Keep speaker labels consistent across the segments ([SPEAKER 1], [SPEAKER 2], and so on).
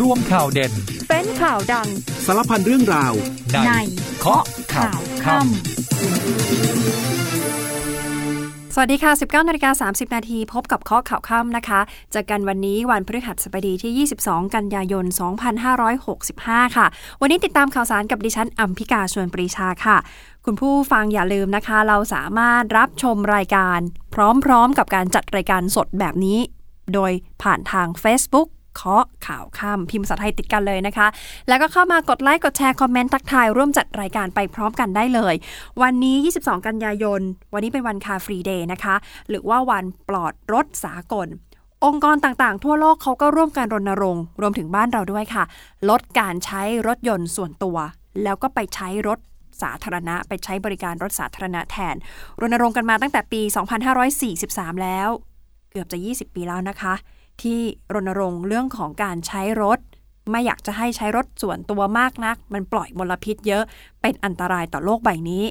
[SPEAKER 1] ร่วมข่าวเด่น
[SPEAKER 2] เป็นข่าวดัง
[SPEAKER 3] สารพันเรื่องราว
[SPEAKER 1] ในเคาะข่าวค่ำ
[SPEAKER 2] สวัสดีค่ะ 19นาฬิกา30 นาทีพบกับข้อข่าวค่ำนะคะเจอกันวันนี้วันพฤหัสบดีที่ 22 กันยายน 2565 ค่ะ วันนี้ติดตามข่าวสารกับดิฉันอัมพิกาชวนปรีชาค่ะคุณผู้ฟังอย่าลืมนะคะ เราสามารถรับชมรายการ พร้อมๆกับการจัดรายการสดแบบนี้ โดยผ่านทาง Facebook เคาะข่าวค่ำพิมพ์ภาษาไทยติดกันเลยนะคะ แล้วก็เข้ามากดไลค์กดแชร์คอมเมนต์ทักทายร่วมจัดรายการไปพร้อมกันได้เลย วันนี้ 22 กันยายน วันนี้เป็นวัน Car Free Day นะคะ หรือว่าวันปลอดรถสากลองค์กรต่างๆ ทั่วโลกเขาก็ร่วมกันรณรงค์ รวมถึงบ้านเราด้วยค่ะ ลดการใช้รถยนต์ส่วนตัว แล้วก็ไปใช้รถสาธารณะ ไปใช้บริการรถสาธารณะแทน รณรงค์กันมาตั้งแต่ปี 2543 แล้ว เกือบจะ 20 ปีแล้วนะคะ ที่รณรงค์เรื่องของการใช้รถ ไม่อยากจะให้ใช้รถส่วนตัวมากนัก มันปล่อยมลพิษเยอะเป็นอันตรายต่อโลกใบนี้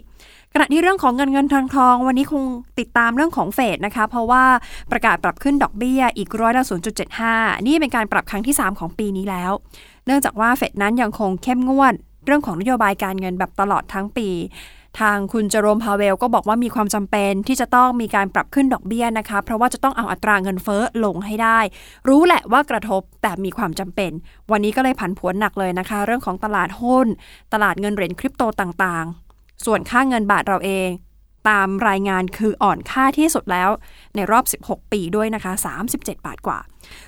[SPEAKER 2] ขณะที่เรื่องของเงินเงินทองทอง วันนี้คงติดตามเรื่องของเฟดนะคะ เพราะว่าประกาศปรับขึ้นดอกเบี้ยอีกร้อยละ 0.75 นี่เป็นการปรับครั้งที่ 3 ของปีนี้แล้ว เนื่องจากว่าเฟดนั้นยังคงเข้มงวดเรื่องของนโยบายการเงินแบบตลอดทั้งปี ทางคุณเจอโรมพาเวลก็บอกว่ามีความจำเป็นที่จะต้องมีการปรับขึ้นดอกเบี้ยนะคะ เพราะว่าจะต้องเอาอัตราเงินเฟ้อลงให้ได้ รู้แหละว่ากระทบแต่มีความจำเป็น วันนี้ก็เลยผันผวนหนักเลยนะคะ เรื่องของตลาดหุ้น ตลาดเงินเหรียญคริปโตต่างๆ ส่วนค่าเงินบาทเราเอง ตามรายงานคืออ่อนค่าที่สุดแล้วในรอบ 16 ปีด้วยนะคะ 37 บาทกว่า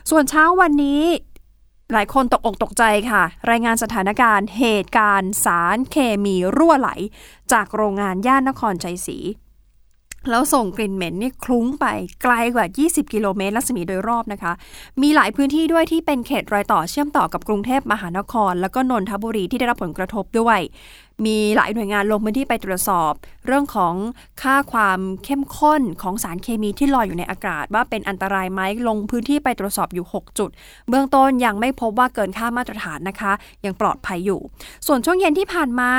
[SPEAKER 2] ส่วนเช้าวันนี้ หลายคนตกอกตกใจค่ะ รายงานสถานการณ์เหตุการณ์สารเคมีรั่วไหล จากโรงงานย่านนครชัยศรีแล้วส่งกลิ่นเหม็นนี่คลุ้งไปไกลกว่า 20 กิโลเมตรรัศมีโดยรอบนะคะ มีหลายพื้นที่ด้วยที่เป็นเขตรอยต่อเชื่อมต่อกับกรุงเทพมหานคร แล้วก็นนทบุรีที่ได้รับผลกระทบด้วย มีหลายหน่วยงานลงพื้นที่ไปตรวจสอบ เรื่องของค่าความเข้มข้นของสารเคมีที่ลอยอยู่ในอากาศ ว่าเป็นอันตรายไหมลงพื้นที่ไปตรวจสอบอยู่ 6 จุด เบื้องต้นยังไม่พบว่าเกินค่ามาตรฐานนะคะ ยังปลอดภัยอยู่ ส่วนช่วงเย็นที่ผ่านมา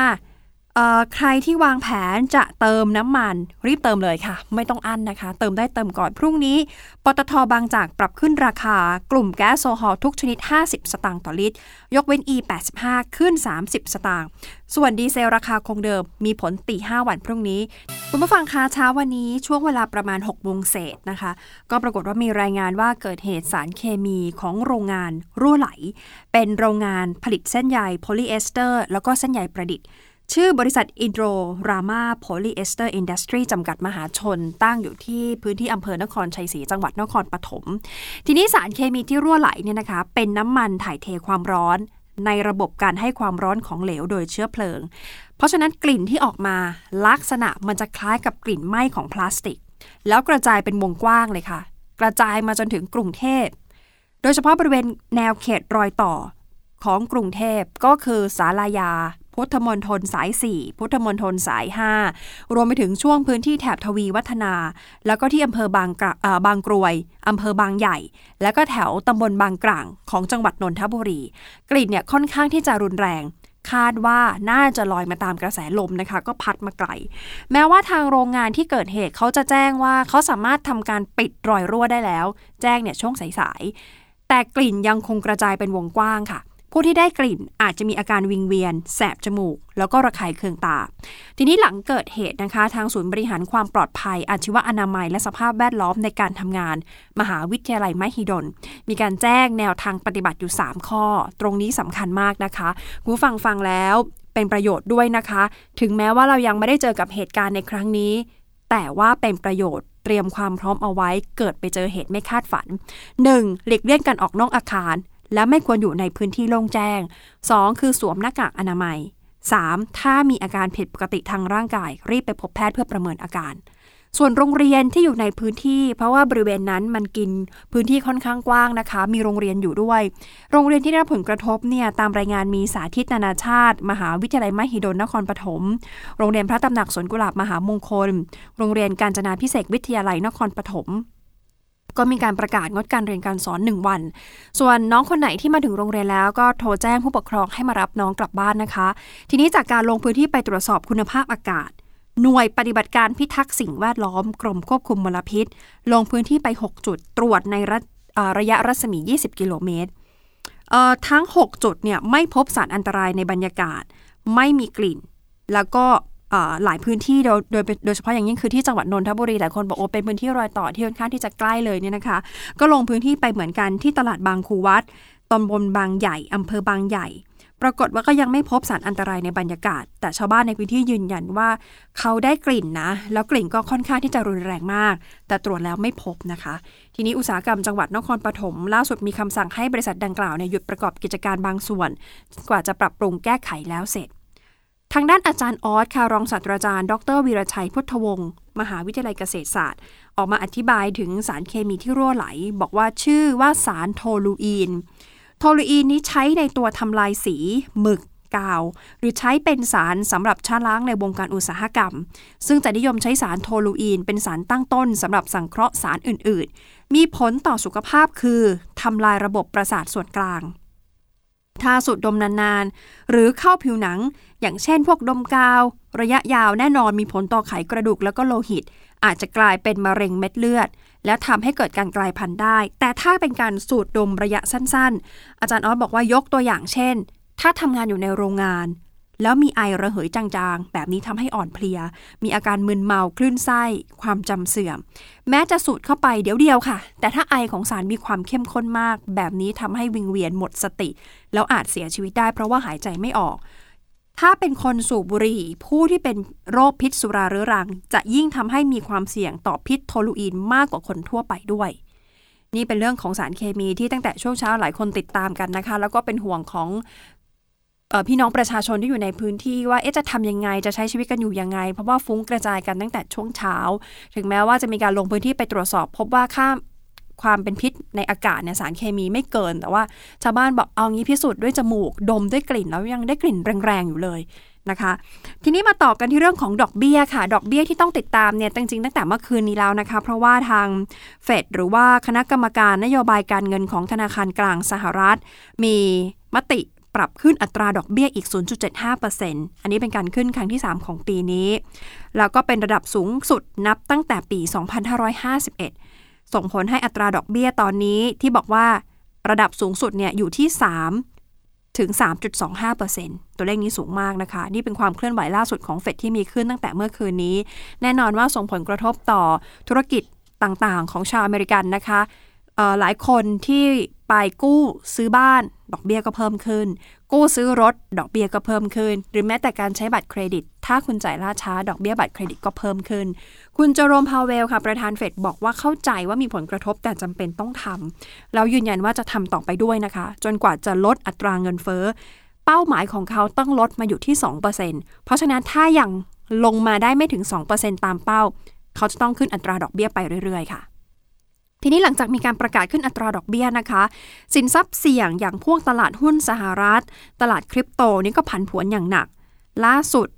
[SPEAKER 2] ใครที่วางแผนจะเติมน้ำมัน รีบเติมเลยค่ะ ไม่ต้องอั้นนะคะ เติมได้เติมก่อนพรุ่งนี้ ปตทบางจากปรับขึ้นราคากลุ่มแก๊สโซฮอลทุกชนิด 50 สตางค์ต่อลิตร ยกเว้น E85 ขึ้น 30 สตางค์ส่วนดีเซลราคาคงเดิมมีผลตี 5 วันพรุ่งนี้ คุณผู้ฟังคะเช้าวันนี้ช่วงเวลาประมาณ6โมงเศษนะคะ ก็ปรากฏว่ามีรายงานว่าเกิดเหตุสารเคมีของโรงงานรั่วไหล เป็นโรงงานผลิตเส้นใยโพลีเอสเตอร์ แล้วก็เส้นใยประดิษฐ์ ชื่อบริษัทอินโดรามาโพลีเอสเตอร์อินดัสตรี้จำกัดมหาชน ตั้งอยู่ที่พื้นที่อำเภอนครชัยศรีจังหวัดนครปฐม ทีนี้สารเคมีที่รั่วไหลเนี่ยนะคะ เป็นน้ำมันถ่ายเทความร้อน ในระบบการให้ความร้อนของเหลวโดยเชื้อเพลิง เพราะฉะนั้นกลิ่นที่ออกมาลักษณะมันจะคล้ายกับกลิ่นไหม้ของพลาสติก แล้วกระจายเป็นวงกว้างเลยค่ะ กระจายมาจนถึงกรุงเทพ โดยเฉพาะบริเวณแนวเขตรอยต่อของกรุงเทพก็คือสาลายา พุทธมณฑลสาย 4 พุทธมณฑลสาย 5 รวมไปถึงช่วงพื้นที่แถบทวีวัฒนา แล้วก็ที่อำเภอบางกระเอ่อบางกรวยอำเภอบางใหญ่ แล้วก็แถวตำบลบางกลางของจังหวัดนนทบุรี กลิ่นเนี่ยค่อนข้างที่จะรุนแรง คาดว่าน่าจะลอยมาตามกระแสลมนะคะ ก็พัดมาไกล แม้ว่าทางโรงงานที่เกิดเหตุเขาจะแจ้งว่าเขาสามารถทำการปิดรอยรั่วได้แล้ว แจ้งเนี่ยช่วงสายๆแต่กลิ่นยังคงกระจายเป็นวงกว้างค่ะ ผู้ที่ได้กลิ่นอาจจะมีอาการวิงเวียน แสบจมูก แล้วก็ระคายเคืองตา ทีนี้หลังเกิดเหตุนะคะ ทางศูนย์บริหารความปลอดภัย อาชีวอนามัย และสภาพแวดล้อมในการทำงาน มหาวิทยาลัยมหิดล มีการแจ้งแนวทางปฏิบัติอยู่ 3 ข้อ ตรงนี้สำคัญมากนะคะคุณผู้ฟังฟังแล้วเป็นประโยชน์ด้วยนะคะ ถึงแม้ว่าเรายังไม่ได้เจอกับเหตุการณ์ในครั้งนี้ แต่ว่าเป็นประโยชน์เตรียมความพร้อมเอาไว้ เกิดไปเจอเหตุไม่คาดฝัน 1. หลีกเลี่ยงการออกนอกอาคาร และไม่ควรอยู่ในพื้นที่โล่งแจ้ง 2. คือสวมหน้ากากอนามัย 3. ถ้ามีอาการผิดปกติทางร่างกาย รีบไปพบแพทย์เพื่อประเมินอาการ ส่วนโรงเรียนที่อยู่ในพื้นที่ เพราะว่าบริเวณนั้นมันกินพื้นที่ค่อนข้างกว้างนะคะ มีโรงเรียนอยู่ด้วย โรงเรียนที่ได้รับผลกระทบเนี่ยตามรายงานมีสาธิตนานาชาติ มหาวิทยาลัยมหิดลนครปฐมโรงเรียนพระตำหนักสวนกุหลาบมหามงคล โรงเรียนการจนาพิเศษวิทยาลัยนครปฐม ก็มีการประกาศงดการเรียนการสอน 1 วัน ส่วนน้องคนไหนที่มาถึงโรงเรียนแล้วก็โทรแจ้งผู้ปกครองให้มารับน้องกลับบ้านนะคะ ทีนี้จากการลงพื้นที่ไปตรวจสอบคุณภาพอากาศ หน่วยปฏิบัติการพิทักษ์สิ่งแวดล้อมกรมควบคุมมลพิษ ลงพื้นที่ไป 6 จุดตรวจในระระยะรัศมี 20 กิโลเมตรทั้ง 6 จุดเนี่ยไม่พบสารอันตรายในบรรยากาศ ไม่มีกลิ่น แล้วก็ หลายพื้นที่โดยโดยโดยเฉพาะอย่างยิ่งคือที่จังหวัดนนทบุรีหลายคนบอกโอ้เป็นพื้นที่รอยต่อที่ค่อนข้างที่จะใกล้เลยเนี่ยนะคะ ก็ลงพื้นที่ไปเหมือนกันที่ตลาดบางคูวัดตำบลบางใหญ่อำเภอบางใหญ่ ปรากฏว่าก็ยังไม่พบสารอันตรายในบรรยากาศ แต่ชาวบ้านในพื้นที่ยืนยันว่า เขาได้กลิ่นนะ แล้วกลิ่นก็ค่อนข้างที่จะรุนแรงมาก แต่ตรวจแล้วไม่พบนะคะ ทีนี้อุตสาหกรรมจังหวัดนครปฐมล่าสุดมีคำสั่งให้บริษัทดังกล่าวเนี่ยหยุดประกอบกิจการบางส่วน กว่าจะปรับปรุงแก้ไขแล้วเสร็จ ทางด้านอาจารย์ออสค่ะรองศาสตราจารย์ ดรวีรชัยพุทธวงศ์มหาวิทยาลัยเกษตรศาสตร์ ออกมาอธิบายถึงสารเคมีที่รั่วไหล บอกว่าชื่อว่าสารโทลูอีน โทลูอีนนี้ใช้ในตัวทำลายสีหมึกกาว หรือใช้เป็นสารสำหรับชะล้างในวงการอุตสาหกรรม ซึ่งจะนิยมใช้สารโทลูอีน เป็นสารตั้งต้นสำหรับสังเคราะห์สารอื่น ๆ มีผลต่อสุขภาพคือทำลายระบบประสาทส่วนกลาง ถ้าสูดดมนาน ๆ หรือเข้าผิวหนัง อย่างเช่นพวกดมกาว ระยะยาวแน่นอนมีผลต่อไขกระดูกแล้วก็โลหิต อาจจะกลายเป็นมะเร็งเม็ดเลือด แล้วทำให้เกิดการกลายพันธุ์ได้ แต่ถ้าเป็นการสูดดมระยะสั้นๆ อาจารย์ออสบอกว่ายกตัวอย่างเช่น ถ้าทำงานอยู่ในโรงงาน แล้วมีไอระเหยจางๆ แบบนี้ทำให้อ่อนเพลีย มีอาการมึนเมาคลื่นไส้ ความจำเสื่อม แม้จะสูดเข้าไปเดี๋ยวเดียวค่ะ แต่ถ้าไอของสารมีความเข้มข้นมาก แบบนี้ทำให้วิงเวียนหมดสติ แล้วอาจเสียชีวิตได้เพราะว่าหายใจไม่ออก ถ้าเป็นคนสูบบุหรี่ ผู้ที่เป็นโรคพิษสุราเรื้อรัง จะยิ่งทำให้มีความเสี่ยงต่อพิษโทลูอีนมากกว่าคนทั่วไปด้วย นี่เป็นเรื่องของสารเคมีที่ตั้งแต่ช่วงเช้าหลายคนติดตามกันนะคะ แล้วก็เป็นห่วงของออพี่น้องประชาชนที่อยู่ในพื้นที่ว่าจะทำยังไงจะใช้ชีวิตกันอยู่ยังไง เพราะว่าฟุ้งกระจายกันตั้งแต่ช่วงเช้า ถึงแม้ว่าจะมีการลงพื้นที่ไปตรวจสอบ พบว่าค่า ความเป็นพิษในอากาศเนี่ยสารเคมีไม่เกิน แต่ว่าชาวบ้านบอกเอางี้พิสูจน์ด้วยจมูก ดมด้วยกลิ่นแล้วยังได้กลิ่นแรงๆอยู่เลยนะคะ ทีนี้มาต่อกันที่เรื่องของดอกเบี้ยค่ะ ดอกเบี้ยที่ต้องติดตามเนี่ยจริงๆตั้งแต่เมื่อคืนนี้แล้วนะคะ เพราะว่าทางเฟดหรือว่าคณะกรรมการนโยบายการเงินของธนาคารกลางสหรัฐ มีมติปรับขึ้นอัตราดอกเบี้ยอีก 0.75%อันนี้เป็นการขึ้นครั้งที่ 3 ของปีนี้ แล้วก็เป็นระดับสูงสุดนับตั้งแต่ปี 2551 ส่งผลให้อัตราดอกเบี้ยตอนนี้ที่บอกว่าระดับสูงสุดเนี่ยอยู่ที่ 3 ถึง 3.25%ตัวเลขนี้สูงมากนะคะ นี่เป็นความเคลื่อนไหวล่าสุดของเฟดที่มีขึ้นตั้งแต่เมื่อคืนนี้ แน่นอนว่าส่งผลกระทบต่อธุรกิจต่างๆ ของชาวอเมริกันนะคะหลายคนที่ไปกู้ซื้อบ้าน ดอกเบี้ยก็เพิ่มขึ้น กู้ซื้อรถ ดอกเบี้ยก็เพิ่มขึ้น หรือแม้แต่การใช้บัตรเครดิต ถ้าคุณจ่ายล่าช้า ดอกเบี้ยบัตรเครดิตก็เพิ่มขึ้น คุณเจอโรมพาวเวลค่ะประธานเฟดบอกว่าเข้าใจว่ามีผลกระทบแต่จำเป็นต้องทำแล้วยืนยันว่าจะทำต่อไปด้วยนะคะ จนกว่าจะลดอัตราเงินเฟ้อ เป้าหมายของเขาต้องลดมาอยู่ที่ 2%เพราะฉะนั้นถ้ายังลงมาได้ไม่ถึง 2%ตามเป้า เขาจะต้องขึ้นอัตราดอกเบี้ยไปเรื่อยๆ ค่ะ ทีนี้หลังจากมีการประกาศขึ้นอัตราดอกเบี้ยนะคะ สินทรัพย์เสี่ยงอย่างพวกตลาดหุ้นสหรัฐ ตลาดคริปโตนี่ก็ผันผวนอย่างหนัก ล่าสุด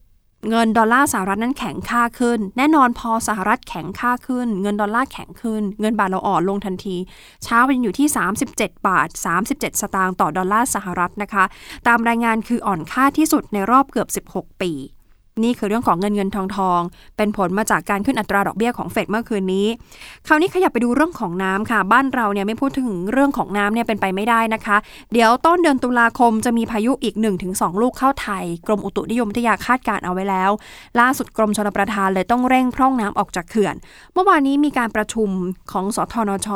[SPEAKER 2] เงินดอลลาร์สหรัฐนั้นแข็งค่าขึ้น แน่นอนพอสหรัฐแข็งค่าขึ้น เงินดอลลาร์แข็งขึ้น เงินบาทเราอ่อนลงทันที เช้าเป็นอยู่ที่ 37 บาท 37 สตางค์ต่อดอลลาร์สหรัฐนะคะ ตามรายงานคืออ่อนค่าที่สุดในรอบเกือบ 16 ปี นี่คือเรื่องของเงินเงินทองทองเป็นผลมาจากการขึ้นอัตราดอกเบี้ยของเฟดเมื่อคืนนี้ คราวนี้ขยับไปดูเรื่องของน้ำค่ะ บ้านเราเนี่ยไม่พูดถึงเรื่องของน้ำเนี่ยเป็นไปไม่ได้นะคะ เดี๋ยวต้นเดือนตุลาคมจะมีพายุอีก 1-2 ลูกเข้าไทย กรมอุตุนิยมวิทยาคาดการเอาไว้แล้ว ล่าสุดกรมชลประทานเลยต้องเร่งพร่องน้ำออกจากเขื่อน เมื่อวานนี้มีการประชุมของสทนช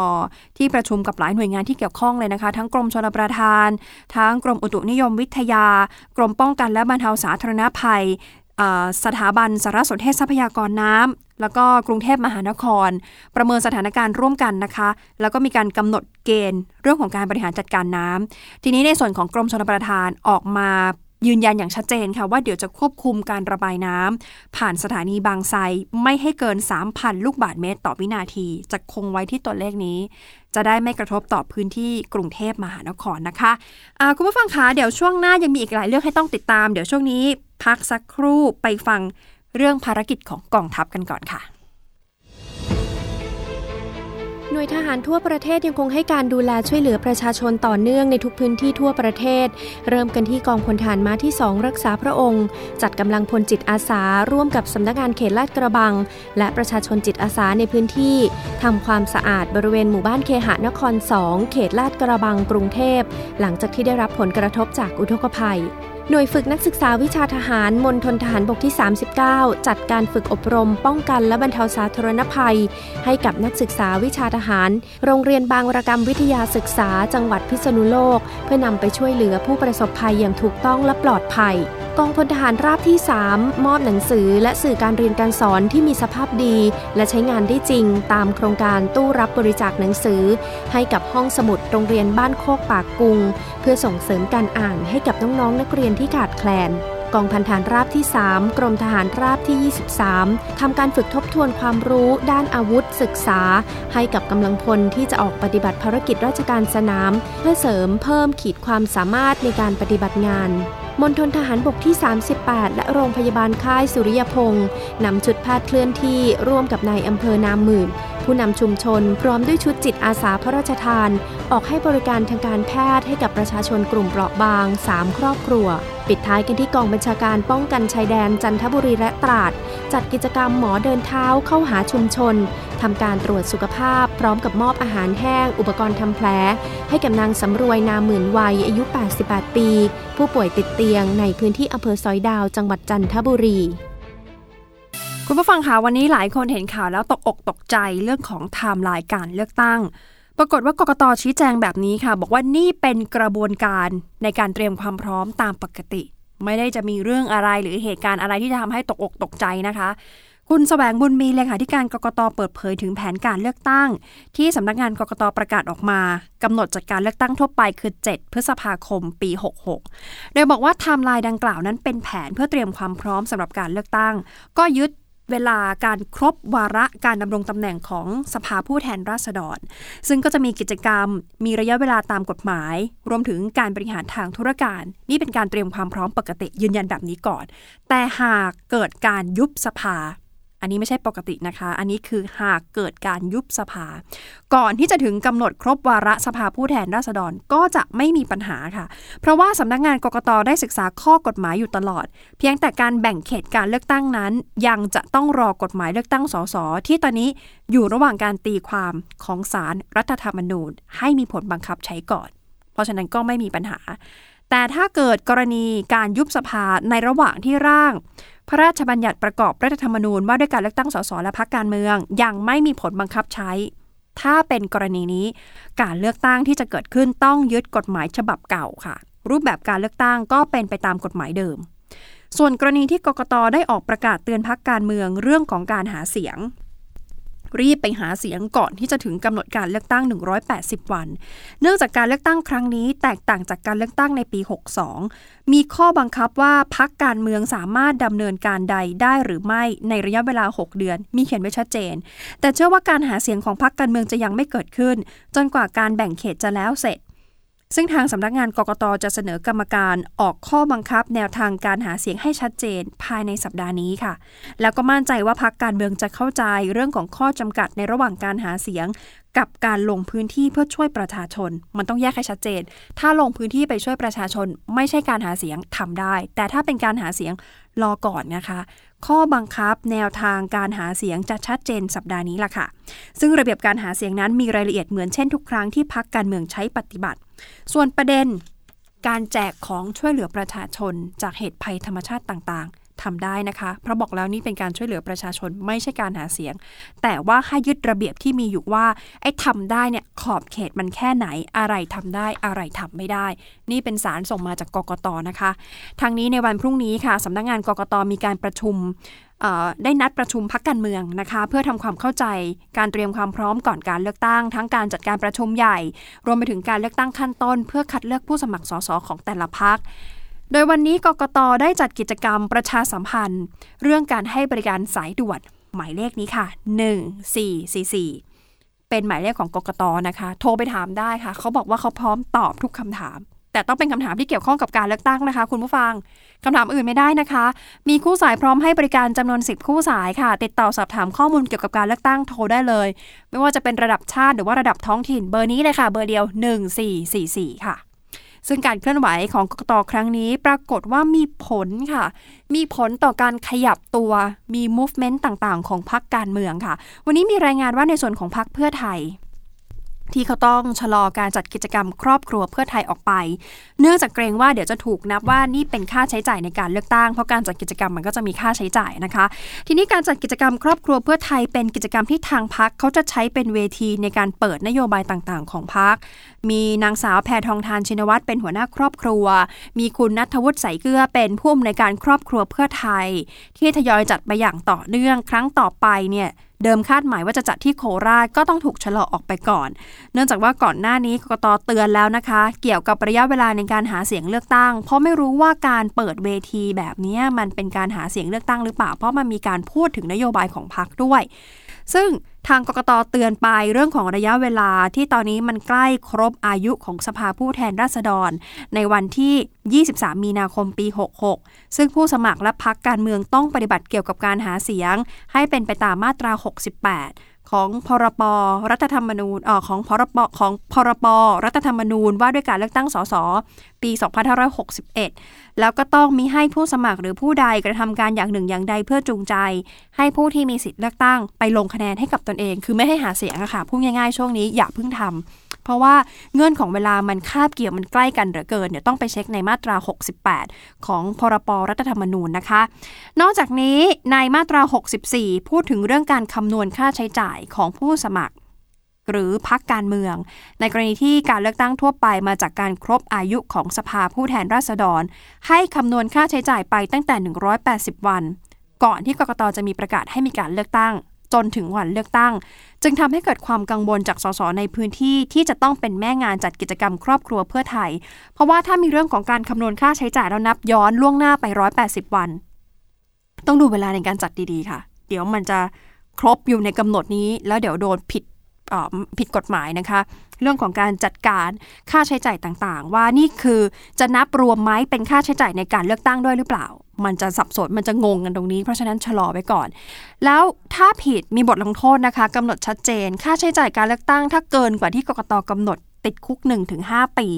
[SPEAKER 2] ที่ประชุมกับหลายหน่วยงานที่เกี่ยวข้องเลยนะคะ ทั้งกรมชลประทาน ทั้งกรมอุตุนิยมวิทยา กรมป้องกันและบรรเทาสาธารณภัย สถาบันสารสนเทศทรัพยากรน้ำแล้วก็กรุงเทพมหานคร ประเมินสถานการณ์ร่วมกันนะคะ แล้วก็มีการกำหนดเกณฑ์เรื่องของการบริหารจัดการน้ำทีนี้ในส่วนของกรมชลประทานออกมายืนยันอย่างชัดเจนค่ะว่าเดี๋ยวจะควบคุมการระบายน้ำผ่านสถานีบางไทรไม่ให้เกิน 3,000 ลูกบาศก์เมตรต่อวินาที จะคงไว้ที่ตัวเลขนี้ จะได้ไม่กระทบต่อพื้นที่กรุงเทพมหานครนะคะะคุณผู้ฟังคะเดี๋ยวช่วงหน้ายังมีอีกหลายเรื่องให้ต้องติดตาม เดี๋ยวช่วงนี้ พักสักครู่ไปฟังเรื่องภารกิจของกองทัพกันก่อนค่ะ
[SPEAKER 3] หน่วยทหารทั่วประเทศยังคงให้การดูแลช่วยเหลือประชาชนต่อเนื่องในทุกพื้นที่ทั่วประเทศ เริ่มกันที่กองพลทหารม้าที่ 2 รักษาพระองค์ จัดกำลังพลจิตอาสา ร่วมกับสำนักงานเขตลาดกระบัง และประชาชนจิตอาสาในพื้นที่ทำความสะอาดบริเวณหมู่บ้านเคหะนคร 2 เขตลาดกระบังกรุงเทพ หลังจากที่ได้รับผลกระทบจากอุทกภัย หน่วยฝึกนักศึกษาวิชาทหารมณฑลทหารบกที่ 39 จัดการฝึกอบรม ป้องกันและบรรเทาสาธารณภัย ให้กับนักศึกษาวิชาทหาร โรงเรียนบางระกรรมวิทยาศึกษาจังหวัดพิษณุโลก เพื่อนำไปช่วยเหลือผู้ประสบภัยอย่างถูกต้องและปลอดภัยกองพลทหารราบที่ 3 มอบหนังสือและสื่อการเรียนการสอนที่มีสภาพดี และใช้งานได้จริง ตามโครงการตู้รับบริจาคหนังสือ ให้กับห้องสมุดโรงเรียนบ้านโคกปากกุง เพื่อส่งเสริมการอ่านให้กับน้องๆนักเรียนที่ขาดแคลน กองพันฐานราบที่ 3 กรมทหารราบที่ 23 ทำการฝึกทบทวนความรู้ด้านอาวุธศึกษา ให้กับกำลังพลที่จะออกปฏิบัติภารกิจราชการสนาม เพื่อเสริมเพิ่มขีดความสามารถในการปฏิบัติงานมณฑลทหารบกที่ 38 และโรงพยาบาลค่ายสุริยพงศ์นำชุดแพทย์เคลื่อนที่ร่วมกับนายอำเภอนามหมื่น ผู้นำชุมชนพร้อมด้วยชุดจิตอาสาพระราชทาน ออกให้บริการทางการแพทย์ให้กับประชาชนกลุ่มเปราะบาง 3 ครอบครัว ปิดท้ายกันที่กองบัญชาการป้องกันชายแดนจันทบุรีและตราด จัดกิจกรรมหมอเดินเท้าเข้าหาชุมชนทำการตรวจสุขภาพ พร้อมกับมอบอาหารแห้ง อุปกรณ์ทำแผล ให้กับนางสำรวยนาหมื่นวัยอายุ 88 ปี ผู้ป่วยติดเตียงในพื้นที่อำเภอซอยดาวจังหวัดจันทบุรี
[SPEAKER 2] คุณผู้ฟังคะวันนี้หลายคนเห็นข่าวแล้วตกอกตกใจเรื่องของไทม์ไลน์การเลือกตั้ง ปรากฏว่ากกตชี้แจงแบบนี้ค่ะ บอกว่านี่เป็นกระบวนการในการเตรียมความพร้อมตามปกติ ไม่ได้จะมีเรื่องอะไรหรือเหตุการณ์อะไรที่จะทำให้ตกอกตกใจนะคะคุณแสวงบุญมีเลขาธิการกกตเปิดเผยถึงแผนการเลือกตั้ง ที่สำนักงานกกตประกาศออกมากำหนดจัดการเลือกตั้งทั่วไปคือ 7 พฤษภาคมปี 66 โดยบอกว่าไทม์ไลน์ดังกล่าวนั้นเป็นแผนเพื่อเตรียมความพร้อมสำหรับการเลือกตั้ง ก็ยึด เวลาการครบวาระการดำรงตำแหน่งของสภาผู้แทนราษฎร ซึ่งก็จะมีกิจกรรม มีระยะเวลาตามกฎหมาย รวมถึงการบริหารทางธุรการ นี่เป็นการเตรียมความพร้อมปกติยืนยันแบบนี้ก่อน แต่หากเกิดการยุบสภา อันนี้ไม่ใช่ปกตินะคะ อันนี้คือหากเกิดการยุบสภา ก่อนที่จะถึงกำหนดครบวาระสภาผู้แทนราษฎรก็จะไม่มีปัญหาค่ะ เพราะว่าสำนักงงานกกตได้ศึกษาข้อกฎหมายอยู่ตลอด เพียงแต่การแบ่งเขตการเลือกตั้งนั้น ยังจะต้องรอกฎหมายเลือกตั้งสสที่ตอนนี้อยู่ระหว่างการตีความของศาลรรัฐธรรมนูญ ให้มีผลบังคับใช้ก่อน เพราะฉะนั้นก็ไม่มีปัญหา แต่ถ้าเกิดกรณีการยุบสภาในระหว่างที่ร่าง พระราชบัญญัติประกอบรัฐธรรมนูญว่าด้วยการเลือกตั้งสสและพรรคการเมือง ยังไม่มีผลบังคับใช้ ถ้าเป็นกรณีนี้ การเลือกตั้งที่จะเกิดขึ้นต้องยึดกฎหมายฉบับเก่าค่ะ รูปแบบการเลือกตั้งก็เป็นไปตามกฎหมายเดิม ส่วนกรณีที่กกตได้ออกประกาศเตือนพักการเมืองเรื่องของการหาเสียง รีบไปหาเสียงก่อนที่จะถึงกำหนดการเลือกตั้ง 180 วัน เนื่องจากการเลือกตั้งครั้งนี้ แตกต่างจากการเลือกตั้งในปี 62 มีข้อบังคับว่าพักการเมืองสามารถดำเนินการใดได้หรือไม่ในระยะเวลา 6 เดือน มีเขียนไว้ชัดเจน แต่เชื่อว่าการหาเสียงของพักการเมืองจะยังไม่เกิดขึ้น จนกว่าการแบ่งเขตจะแล้วเสร็จ ซึ่งทางสำนักงานกกตจะเสนอกรรมการออกข้อบังคับ แนวทางการหาเสียงให้ชัดเจนภายในสัปดาห์นี้ค่ะ แล้วก็มั่นใจว่าพักการเมืองจะเข้าใจเรื่องของข้อจำกัดในระหว่างการหาเสียง กับการลงพื้นที่เพื่อช่วยประชาชน มันต้องแยกให้ชัดเจน ถ้าลงพื้นที่ไปช่วยประชาชน ไม่ใช่การหาเสียงทำได้ แต่ถ้าเป็นการหาเสียงรอก่อนนะคะ ข้อบังคับแนวทางการหาเสียงจะชัดเจนสัปดาห์นี้ล่ะค่ะ ซึ่งระเบียบการหาเสียงนั้นมีรายละเอียดเหมือนเช่นทุกครั้งที่พักการเมืองใช้ปฏิบัติ ส่วนประเด็นการแจกของช่วยเหลือประชาชนจากเหตุภัยธรรมชาติต่างๆ ทำได้นะคะ เพราะบอกแล้วนี่เป็นการช่วยเหลือประชาชนไม่ใช่การหาเสียง แต่ว่าให้ยึดระเบียบที่มีอยู่ว่า ไอ้ทำได้เนี่ยขอบเขตมันแค่ไหนอะไรทำได้อะไรทำไม่ได้ นี่เป็นสารส่งมาจากกกตนะคะ ทางนี้ในวันพรุ่งนี้ค่ะสำนักงงานกกตมีการประชุมได้นัดประชุมพักการเมืองนะคะ เพื่อทำความเข้าใจการเตรียมความพร้อมก่อนการเลือกตั้ง ทั้งการจัดการประชุมใหญ่ รวมไปถึงการเลือกตั้งขั้นต้น เพื่อคัดเลือกผู้สมัครสสของแต่ละพัก โดยวันนี้กกตได้จัดกิจกรรมประชาสัมพันธ์ เรื่องการให้บริการสายด่วนหมายเลขนี้ค่ะ 1444 เป็นหมายเลขของกกตนะคะ โทรไปถามได้ค่ะ เขาบอกว่าเขาพร้อมตอบทุกคำถาม แต่ต้องเป็นคำถามที่เกี่ยวข้องกับการเลือกตั้งนะคะ คุณผู้ฟังคำถามอื่นไม่ได้นะคะ มีคู่สายพร้อมให้บริการจำนวน 10 คู่สายค่ะ ติดต่อสอบถามข้อมูลเกี่ยวกับการเลือกตั้งโทรได้เลย ไม่ว่าจะเป็นระดับชาติหรือว่าระดับท้องถิ่นเบอร์นี้เลยค่ะ เบอร์เดียว 1444 ค่ะ ซึ่งการเคลื่อนไหวของกกตครั้งนี้ปรากฏว่ามีผลค่ะ มีผลต่อการขยับตัวมี movement ต่างๆ ของพรรคการเมืองค่ะ วันนี้มีรายงานว่าในส่วนของพรรคเพื่อไทย ที่เขาต้องชะลอการจัดกิจกรรมครอบครัวเพื่อไทยออกไป เนื่องจากเกรงว่าเดี๋ยวจะถูกนับว่านี่เป็นค่าใช้จ่ายในการเลือกตั้งเพราะการจัดกิจกรรมมันก็จะมีค่าใช้จ่ายนะคะ ทีนี้การจัดกิจกรรมครอบครัวเพื่อไทยเป็นกิจกรรมที่ทางพักเขาจะใช้เป็นเวทีในการเปิดนโยบายต่างๆ ของพักมีนางสาวแพทองทานชินวัตรเป็นหัวหน้าครอบครัว มีคุณนัทวุฒิใสเกลือเป็นผู้อำนวยการครอบครัวเพื่อไทย ที่ทยอยจัดไปอย่างต่อเนื่องครั้งต่อไปเนี่ย เดิมคาดหมายว่าจะจัดที่โคราชก็ต้องถูกชะลอออกไปก่อน เนื่องจากว่าก่อนหน้านี้กกตเตือนแล้วนะคะ เกี่ยวกับระยะเวลาในการหาเสียงเลือกตั้ง เพราะไม่รู้ว่าการเปิดเวทีแบบนี้มันเป็นการหาเสียงเลือกตั้งหรือเปล่า เพราะมันมีการพูดถึงนโยบายของพรรคด้วย ซึ่งทางกกตเตือนไปเรื่องของระยะเวลาที่ตอนนี้มันใกล้ครบอายุของสภาผู้แทนราษฎร ในวันที่ 23 มีนาคมปี 66 ซึ่งผู้สมัครและพักการเมืองต้องปฏิบัติเกี่ยวกับการหาเสียง ให้เป็นไปตามมาตรา 68 ของพรบรัฐธรรมนูญออของพรบของพรบรัฐธรรมนูญว่าด้วยการเลือกตั้งสสปี 2561 แล้วก็ต้องมิให้ผู้สมัครหรือผู้ใดกระทำการอย่างหนึ่งอย่างใดเพื่อจูงใจ ให้ผู้ที่มีสิทธิ์เลือกตั้งไปลงคะแนนให้กับตนเอง คือไม่ให้หาเสียงอะค่ะพูดง่ายๆช่วงนี้อย่าเพิ่งทำ เพราะว่าเงื่อนของเวลามันคาบเกี่ยวมันใกล้กันเหลือเกินเดี๋ยวต้องไปเช็คในมาตรา 68 ของพรบรัฐธรรมนูญนะคะ นอกจากนี้ในมาตรา 64 พูดถึงเรื่องการคำนวณค่าใช้จ่ายของผู้สมัคร หรือพักการเมือง ในกรณีที่การเลือกตั้งทั่วไปมาจากการครบอายุของสภาผู้แทนราษฎร ให้คำนวณค่าใช้จ่ายไปตั้งแต่ 180 วัน ก่อนที่กกตจะมีประกาศให้มีการเลือกตั้ง จนถึงวันเลือกตั้ง จึงทำให้เกิดความกังวลจากสสในพื้นที่ที่จะต้องเป็นแม่งานจัดกิจกรรมครอบครัวเพื่อไทย เพราะว่าถ้ามีเรื่องของการคำนวณค่าใช้จ่ายแล้วนับย้อนล่วงหน้าไป 180 วัน ต้องดูเวลาในการจัดดีๆค่ะ เดี๋ยวมันจะครบอยู่ในกำหนดนี้ แล้วเดี๋ยวโดนผิดผิดกฎหมายนะคะ เรื่องของการจัดการค่าใช้จ่ายต่างๆ ว่านี่คือจะนับรวมไหมเป็นค่าใช้จ่ายในการเลือกตั้งด้วยหรือเปล่า มันจะสับสนมันจะงงกันตรงนี้ เพราะฉะนั้นชะลอไว้ก่อน แล้วถ้าผิดมีบทลงโทษนะคะกำหนดชัดเจน ค่าใช้จ่ายการเลือกตั้ง ถ้าเกินกว่าที่กกตกำหนดติดคุก 1-5 ปี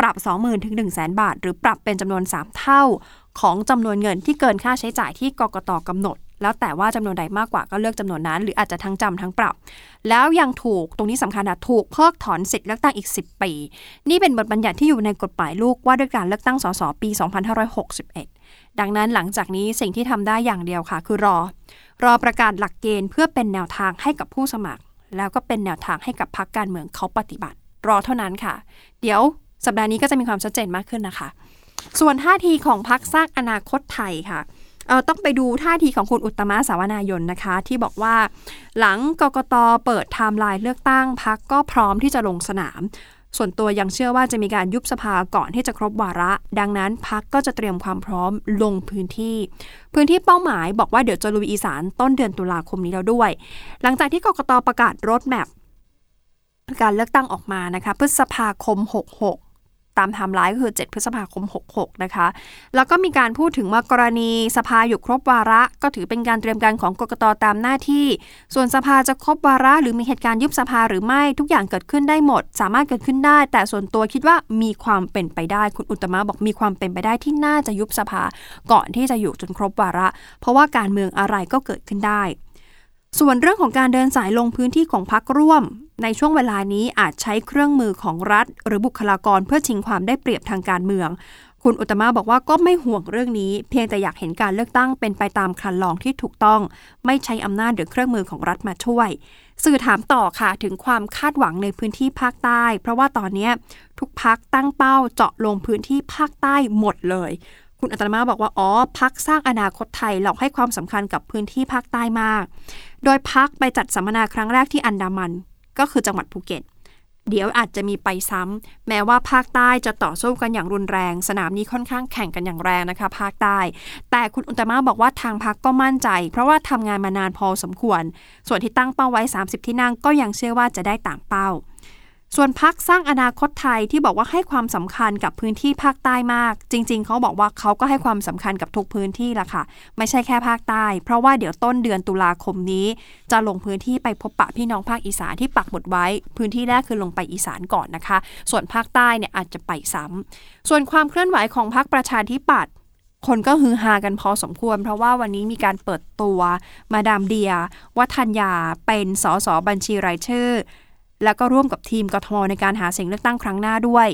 [SPEAKER 2] ปรับ 20,000ถึง1 0 0 0 0 0 บาท หรือปรับเป็นจำนวน 3 เท่าของจำนวนเงินที่เกินค่าใช้จ่ายที่กกตกำหนด แล้วแต่ว่าจำนวนใดมากกว่าก็เลือกจำนวนนั้น หรืออาจจะทั้งจำทั้งปรับ แล้วยังถูกตรงนี้สำคัญนะถูกเพิกถอนสิทธิ์เลือกตั้งอีก 10 ปี นี่เป็นบทบัญญัติที่อยู่ในกฎหมายลูกว่าด้วยการเลือกตั้งสสปี 2561 ดังนั้นหลังจากนี้สิ่งที่ทำได้อย่างเดียวค่ะ คือรอ รอประกาศหลักเกณฑ์เพื่อเป็นแนวทางให้กับผู้สมัคร แล้วก็เป็นแนวทางให้กับพรรคการเมืองเขาปฏิบัติ รอเท่านั้นค่ะ เดี๋ยวสัปดาห์นี้ก็จะมีความชัดเจนมากขึ้นนะคะ ส่วนท่าทีของพรรคสร้างอนาคตไทยค่ะเออต้องไปดูท่าทีของคุณอุตตมสาวนายนนะคะ ที่บอกว่า หลังกกตเปิดไทม์ไลน์เลือกตั้งพรรคก็พร้อมที่จะลงสนาม ส่วนตัวยังเชื่อว่าจะมีการยุบสภาก่อนที่จะครบวาระ ดังนั้นพรรคก็จะเตรียมความพร้อมลงพื้นที่ พื้นที่เป้าหมายบอกว่าเดี๋ยวจะลุยอีสานต้นเดือนตุลาคมนี้แล้วด้วย หลังจากที่กกตประกาศรถแมพการเลือกตั้งออกมานะคะพฤษภาคม 66 ตามไทม์ไลน์ก็คือ 7 พฤษภาคม 66 นะคะ แล้วก็มีการพูดถึงว่ากรณีสภาอยู่ครบวาระ ก็ถือเป็นการเตรียมการของกกตตามหน้าที่ ส่วนสภาจะครบวาระ หรือมีเหตุการณ์ยุบสภาหรือไม่ทุกอย่างเกิดขึ้นได้หมด สามารถเกิดขึ้นได้ แต่ส่วนตัวคิดว่ามีความเป็นไปได้คุณอุตมะบอกมีความเป็นไปได้ที่น่าจะยุบสภา ก่อนที่จะอยู่จนครบวาระ เพราะว่าการเมืองอะไรก็เกิดขึ้นได้ ส่วนเรื่องของการเดินสายลงพื้นที่ของพักร่วม ในช่วงเวลานี้อาจใช้เครื่องมือของรัฐ หรือบุคลากรเพื่อชิงความได้เปรียบทางการเมือง คุณอุตมะบอกว่าก็ไม่ห่วงเรื่องนี้ เพียงแต่อยากเห็นการเลือกตั้งเป็นไปตามคันลองที่ถูกต้อง ไม่ใช้อำนาจหรือเครื่องมือของรัฐมาช่วย สื่อถามต่อค่ะถึงความคาดหวังในพื้นที่ภาคใต้ เพราะว่าตอนนี้ทุกพักตั้งเป้าเจาะลงพื้นที่ภาคใต้หมดเลย คุณอัตมาบอกว่า อ๋อพักสร้างอนาคตไทยเราให้ความสำคัญกับพื้นที่ภาคใต้มาก โดยพักไปจัดสัมมนาครั้งแรกที่อันดามัน ก็คือจังหวัดภูเก็ต เดี๋ยวอาจจะมีไปซ้ำแม้ว่าภาคใต้จะต่อสู้กันอย่างรุนแรง สนามนี้ค่อนข้างแข่งกันอย่างแรงนะคะ ภาคใต้ แต่คุณอุตมะบอกว่าทางพักก็มั่นใจ เพราะว่าทำงานมานานพอสมควร ส่วนที่ตั้งเป้าไว้ 30 ที่นั่งก็ยังเชื่อว่าจะได้ตามเป้า ส่วนพักสร้างอนาคตไทยที่บอกว่าให้ความสำคัญกับพื้นที่ภาคใต้มาก จริง ๆ เขาบอกว่าเขาก็ให้ความสำคัญกับทุกพื้นที่ละค่ะ ไม่ใช่แค่ภาคใต้ เพราะว่าเดี๋ยวต้นเดือนตุลาคมนี้ จะลงพื้นที่ไปพบปะพี่น้องภาคอีสานที่ปักหมุดไว้ พื้นที่แรกคือลงไปอีสานก่อนนะคะ ส่วนภาคใต้เนี่ยอาจจะไปซ้ำส่วนความเคลื่อนไหวของพรรคประชาธิปัตย์คนก็ฮือฮากันพอสมควร เพราะว่าวันนี้มีการเปิดตัวมาดามเดีย วัฒนยาเป็นสสบัญชีรายชื่อ แล้วก็ร่วมกับทีมกทมในการหาเสียงเลือกตั้งครั้งหน้าด้วย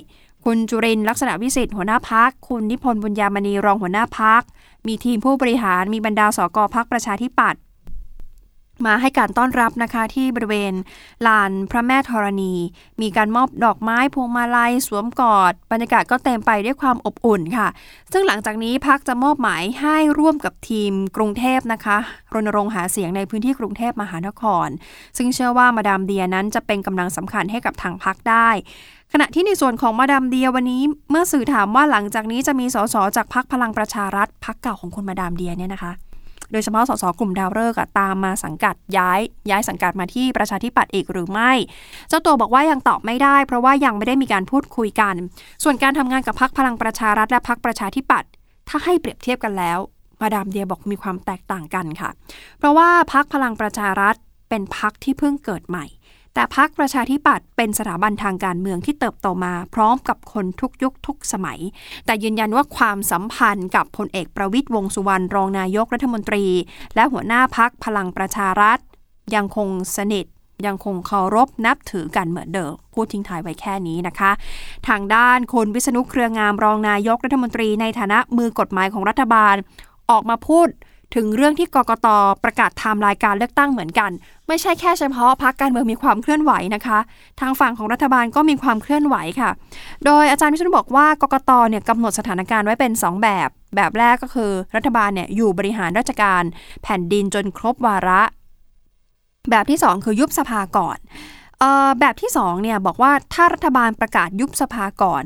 [SPEAKER 2] คุณจุรินลักษณะวิสิทธิ์หัวหน้าพัก คุณนิพนธ์บุญญามณีรองหัวหน้าพัก มีทีมผู้บริหาร มีบรรดาสกพักประชาธิปัตย์ มาให้การต้อนรับนะคะที่บริเวณลานพระแม่ธรณี มีการมอบดอกไม้พวงมาลัยสวมกอด บรรยากาศก็เต็มไปด้วยความอบอุ่นค่ะ ซึ่งหลังจากนี้พักจะมอบหมายให้ร่วมกับทีมกรุงเทพนะคะ รณรงค์หาเสียงในพื้นที่กรุงเทพมหานคร ซึ่งเชื่อว่ามาดามเดียนั้นจะเป็นกำลังสำคัญให้กับทางพักได้ขณะที่ในส่วนของมาดามเดียวันนี้เมื่อสื่อถามว่าหลังจากนี้จะมีสสจากพักพลังประชารัฐพักเก่าของคุณมาดามเดียเนี่ยนะคะ โดยเฉพาะสสกลุ่มดาวฤกษ์อะตามมาสังกัดย้าย ย้ายสังกัดมาที่ประชาธิปัตย์อีกหรือไม่ เจ้าตัวบอกว่ายังตอบไม่ได้ เพราะว่ายังไม่ได้มีการพูดคุยกัน ส่วนการทำงานกับพักพลังประชารัฐและพักประชาธิปัตย์ถ้าให้เปรียบเทียบกันแล้ว มาดามเดียบอกมีความแตกต่างกันค่ะ เพราะว่าพักพลังประชารัฐเป็นพักที่เพิ่งเกิดใหม่ แต่พักประชาธิปัตย์เป็นสถาบันทางการเมืองที่เติบโตมา พร้อมกับคนทุกยุคทุกสมัย แต่ยืนยันว่าความสัมพันธ์กับพลเอกประวิตยวงสุวรรณรองนายกรัฐมนตรี และหัวหน้าพักพลังประชารัฐ ยังคงสนิทยังคงเคารพนับถือกันเหมือนเดิม พูดทิ้งท้ายไว้แค่นี้นะคะ ทางด้านคุณวิษณุเครืองามรองนายกรัฐมนตรีในฐานะมือกฎหมายของรัฐบาล ออกมาพูด ถึงเรื่องที่กกตประกาศไทม์ไลน์การเลือกตั้งเหมือนกัน ไม่ใช่แค่เฉพาะพักการเมืองมีความเคลื่อนไหวนะคะ ทางฝั่งของรัฐบาลก็มีความเคลื่อนไหวค่ะ โดยอาจารย์วิษณุบอกว่ากกตเนี่ยกำหนดสถานการณ์ไว้เป็น 2 แบบ แบบแรกก็คือ รัฐบาลเนี่ยอยู่บริหารราชการ แผ่นดินจนครบวาระ แบบที่ 2 คือยุบสภาก่อนออแบบที่2เนี่ยบอกว่าถ้ารัฐบาลประกาศยุบสภาก่อน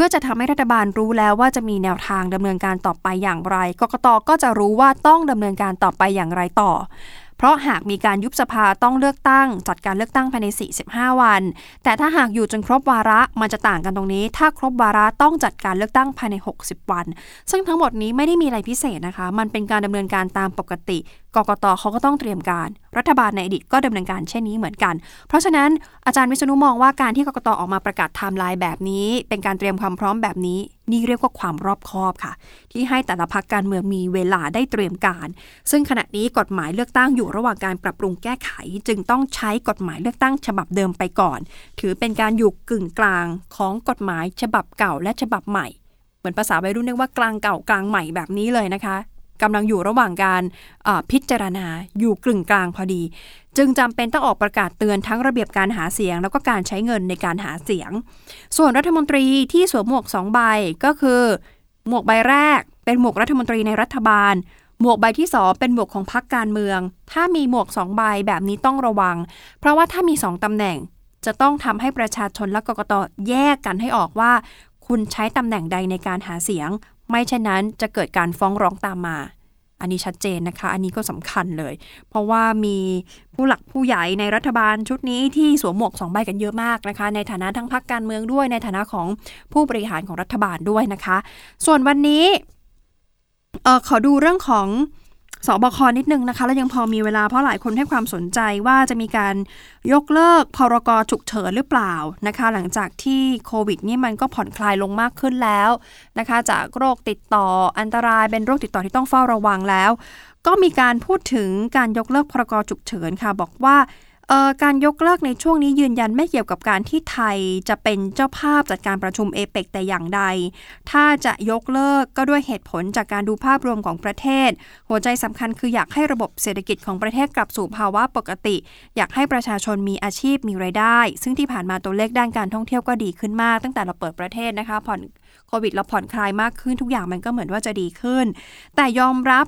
[SPEAKER 2] พื่อจะทำให้รัฐบาลรู้แล้วว่าจะมีแนวทางดำเนินการต่อไปอย่างไร กกตก็จะรู้ว่าต้องดำเนินการต่อไปอย่างไรต่อ เพราะหากมีการยุบสภาต้องเลือกตั้ง จัดการเลือกตั้งภายใน 45 วัน แต่ถ้าหากอยู่จนครบวาระมันจะต่างกันตรงนี้ ถ้าครบวาระต้องจัดการเลือกตั้งภายใน 60 วัน ซึ่งทั้งหมดนี้ไม่ได้มีอะไรพิเศษนะคะ มันเป็นการดำเนินการตามปกติกกตเขาก็ต้องเตรียมการ รัฐบาลในอดีตก็ดำเนินการเช่นนี้เหมือนกัน เพราะฉะนั้นอาจารย์วิษณุมองว่าการที่กกตออกมาประกาศไทม์ไลน์แบบนี้ เป็นการเตรียมความพร้อมแบบนี้ นี่เรียกว่าความรอบคอบค่ะ ที่ให้แต่ละพักการเมืองมีเวลาได้เตรียมการ ซึ่งขณะนี้กฎหมายเลือกตั้งอยู่ระหว่างการปรับปรุงแก้ไข จึงต้องใช้กฎหมายเลือกตั้งฉบับเดิมไปก่อน ถือเป็นการอยู่กึ่งกลางของกฎหมายฉบับเก่าและฉบับใหม่ เหมือนภาษาวัยรุ่นเรียกว่ากลางเก่ากลางใหม่แบบนี้เลยนะคะ กำลังอยู่ระหว่างการพิจารณาอยู่กลึงกลางพอดี จึงจำเป็นต้องออกประกาศเตือนทั้งระเบียบการหาเสียง แล้วก็การใช้เงินในการหาเสียง ส่วนรัฐมนตรีที่สวมหมวกสองใบก็คือ หมวกใบแรก เป็นหมวกรัฐมนตรีในรัฐบาล หมวกใบที่สองเป็นหมวกของพรรคการเมือง ถ้ามีหมวกสองใบแบบนี้ต้องระวัง เพราะว่าถ้ามีสองตำแหน่งจะต้องทำให้ประชาชนและกกตแยกกันให้ออกว่า คุณใช้ตำแหน่งใดในการหาเสียง ไม่เช่นนั้นจะเกิดการฟ้องร้องตามมา อันนี้ชัดเจนนะคะ อันนี้ก็สำคัญเลย เพราะว่ามีผู้หลักผู้ใหญ่ในรัฐบาลชุดนี้ที่สวมหมวกสองใบกันเยอะมากนะคะ ในฐานะทั้งพักการเมืองด้วย ในฐานะของผู้บริหารของรัฐบาลด้วยนะคะ ส่วนวันนี้เออขอดูเรื่องของ สบคนิดนึงนะคะ แล้วยังพอมีเวลาเพราะหลายคนให้ความสนใจว่าจะมีการยกเลิกพรกฉุกเฉินหรือเปล่านะคะ หลังจากที่โควิดนี่มันก็ผ่อนคลายลงมากขึ้นแล้วนะคะ จากโรคติดต่ออันตรายเป็นโรคติดต่อที่ต้องเฝ้าระวังแล้ว ก็มีการพูดถึงการยกเลิกพรกฉุกเฉินค่ะ บอกว่า การยกเลิกในช่วงนี้ยืนยันไม่เกี่ยวกับการที่ไทยจะเป็นเจ้าภาพจัดการประชุมเอเปกแต่อย่างใด ถ้าจะยกเลิกก็ด้วยเหตุผลจากการดูภาพรวมของประเทศ หัวใจสำคัญคืออยากให้ระบบเศรษฐกิจของประเทศกลับสู่ภาวะปกติ อยากให้ประชาชนมีอาชีพมีไรายได้ ซึ่งที่ผ่านมาตัวเลขด้านการท่องเที่ยวก็ดีขึ้นมาก ตั้งแต่เราเปิดประเทศนะคะผ่อนโควิดเราผ่อนคลายมากขึ้นทุกอย่างมันก็เหมือนว่าจะดีขึ้น แต่ยอมรับ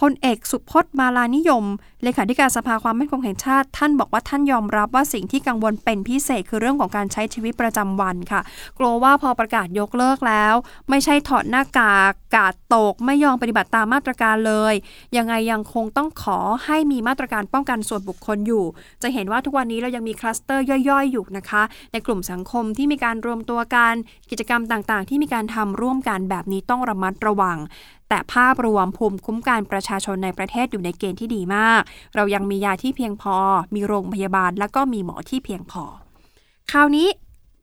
[SPEAKER 2] พลเอกสุพจน์มาลานิยม เลขาธิการสภาความมั่นคงแห่งชาติ ท่านบอกว่าท่านยอมรับว่าสิ่งที่กังวลเป็นพิเศษคือเรื่องของการใช้ชีวิตประจำวันค่ะ กลัวว่าพอประกาศยกเลิกแล้ว ไม่ใช่ถอดหน้ากากกาดตก ไม่ยอมปฏิบัติตามมาตรการเลย ยังไงยังคงต้องขอให้มีมาตรการป้องกันส่วนบุคคลอยู่ จะเห็นว่าทุกวันนี้เรายังมีคลัสเตอร์ย่อยๆ อยู่นะคะ ในกลุ่มสังคมที่มีการรวมตัวกันกิจกรรมต่างๆ ที่มีการทำร่วมกันแบบนี้ต้องระมัดระวังแต่ภาพรวมภูมิคุ้มกันประชาชนในประเทศอยู่ในเกณฑ์ที่ดีมาก เรายังมียาที่เพียงพอ มีโรงพยาบาล แล้วก็มีหมอที่เพียงพอ คราวนี้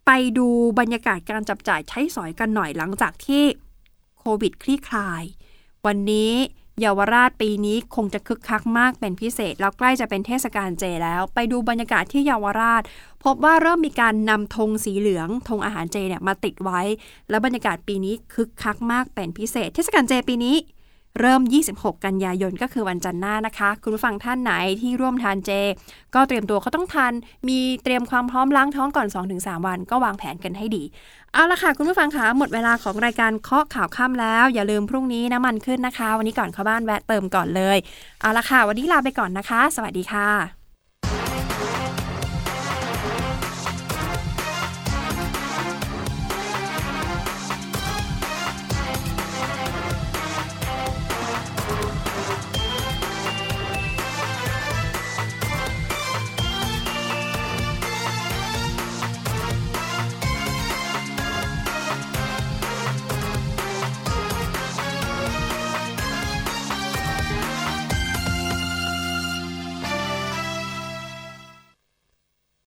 [SPEAKER 2] ไปดูบรรยากาศการจับจ่ายใช้สอยกันหน่อยหลังจากที่โควิดคลี่คลาย วันนี้ เยาวราชปีนี้คงจะคึกคักมากเป็นพิเศษ แล้วใกล้จะเป็นเทศกาลเจแล้ว ไปดูบรรยากาศที่เยาวราช พบว่าเริ่มมีการนำธงสีเหลืองธงอาหารเจเนี่ยมาติดไว้ แล้วบรรยากาศปีนี้คึกคักมากเป็นพิเศษ เทศกาลเจปีนี้ เริ่ม 26 กันยายนก็คือวันจันทร์หน้านะคะ คุณผู้ฟังท่านไหนที่ร่วมทานเจ ก็เตรียมตัวเขาต้องทาน มีเตรียมความพร้อมล้างท้องก่อน 2-3 วัน ก็วางแผนกันให้ดี เอาละค่ะ คุณผู้ฟังคะหมดเวลาของรายการเคาะข่าวค่ำแล้ว อย่าลืมพรุ่งนี้น้ำมันขึ้นนะคะ วันนี้ก่อนเข้าบ้านแวะเติมก่อนเลย เอาละค่ะ วันนี้ลาไปก่อนนะคะ สวัสดีค่ะ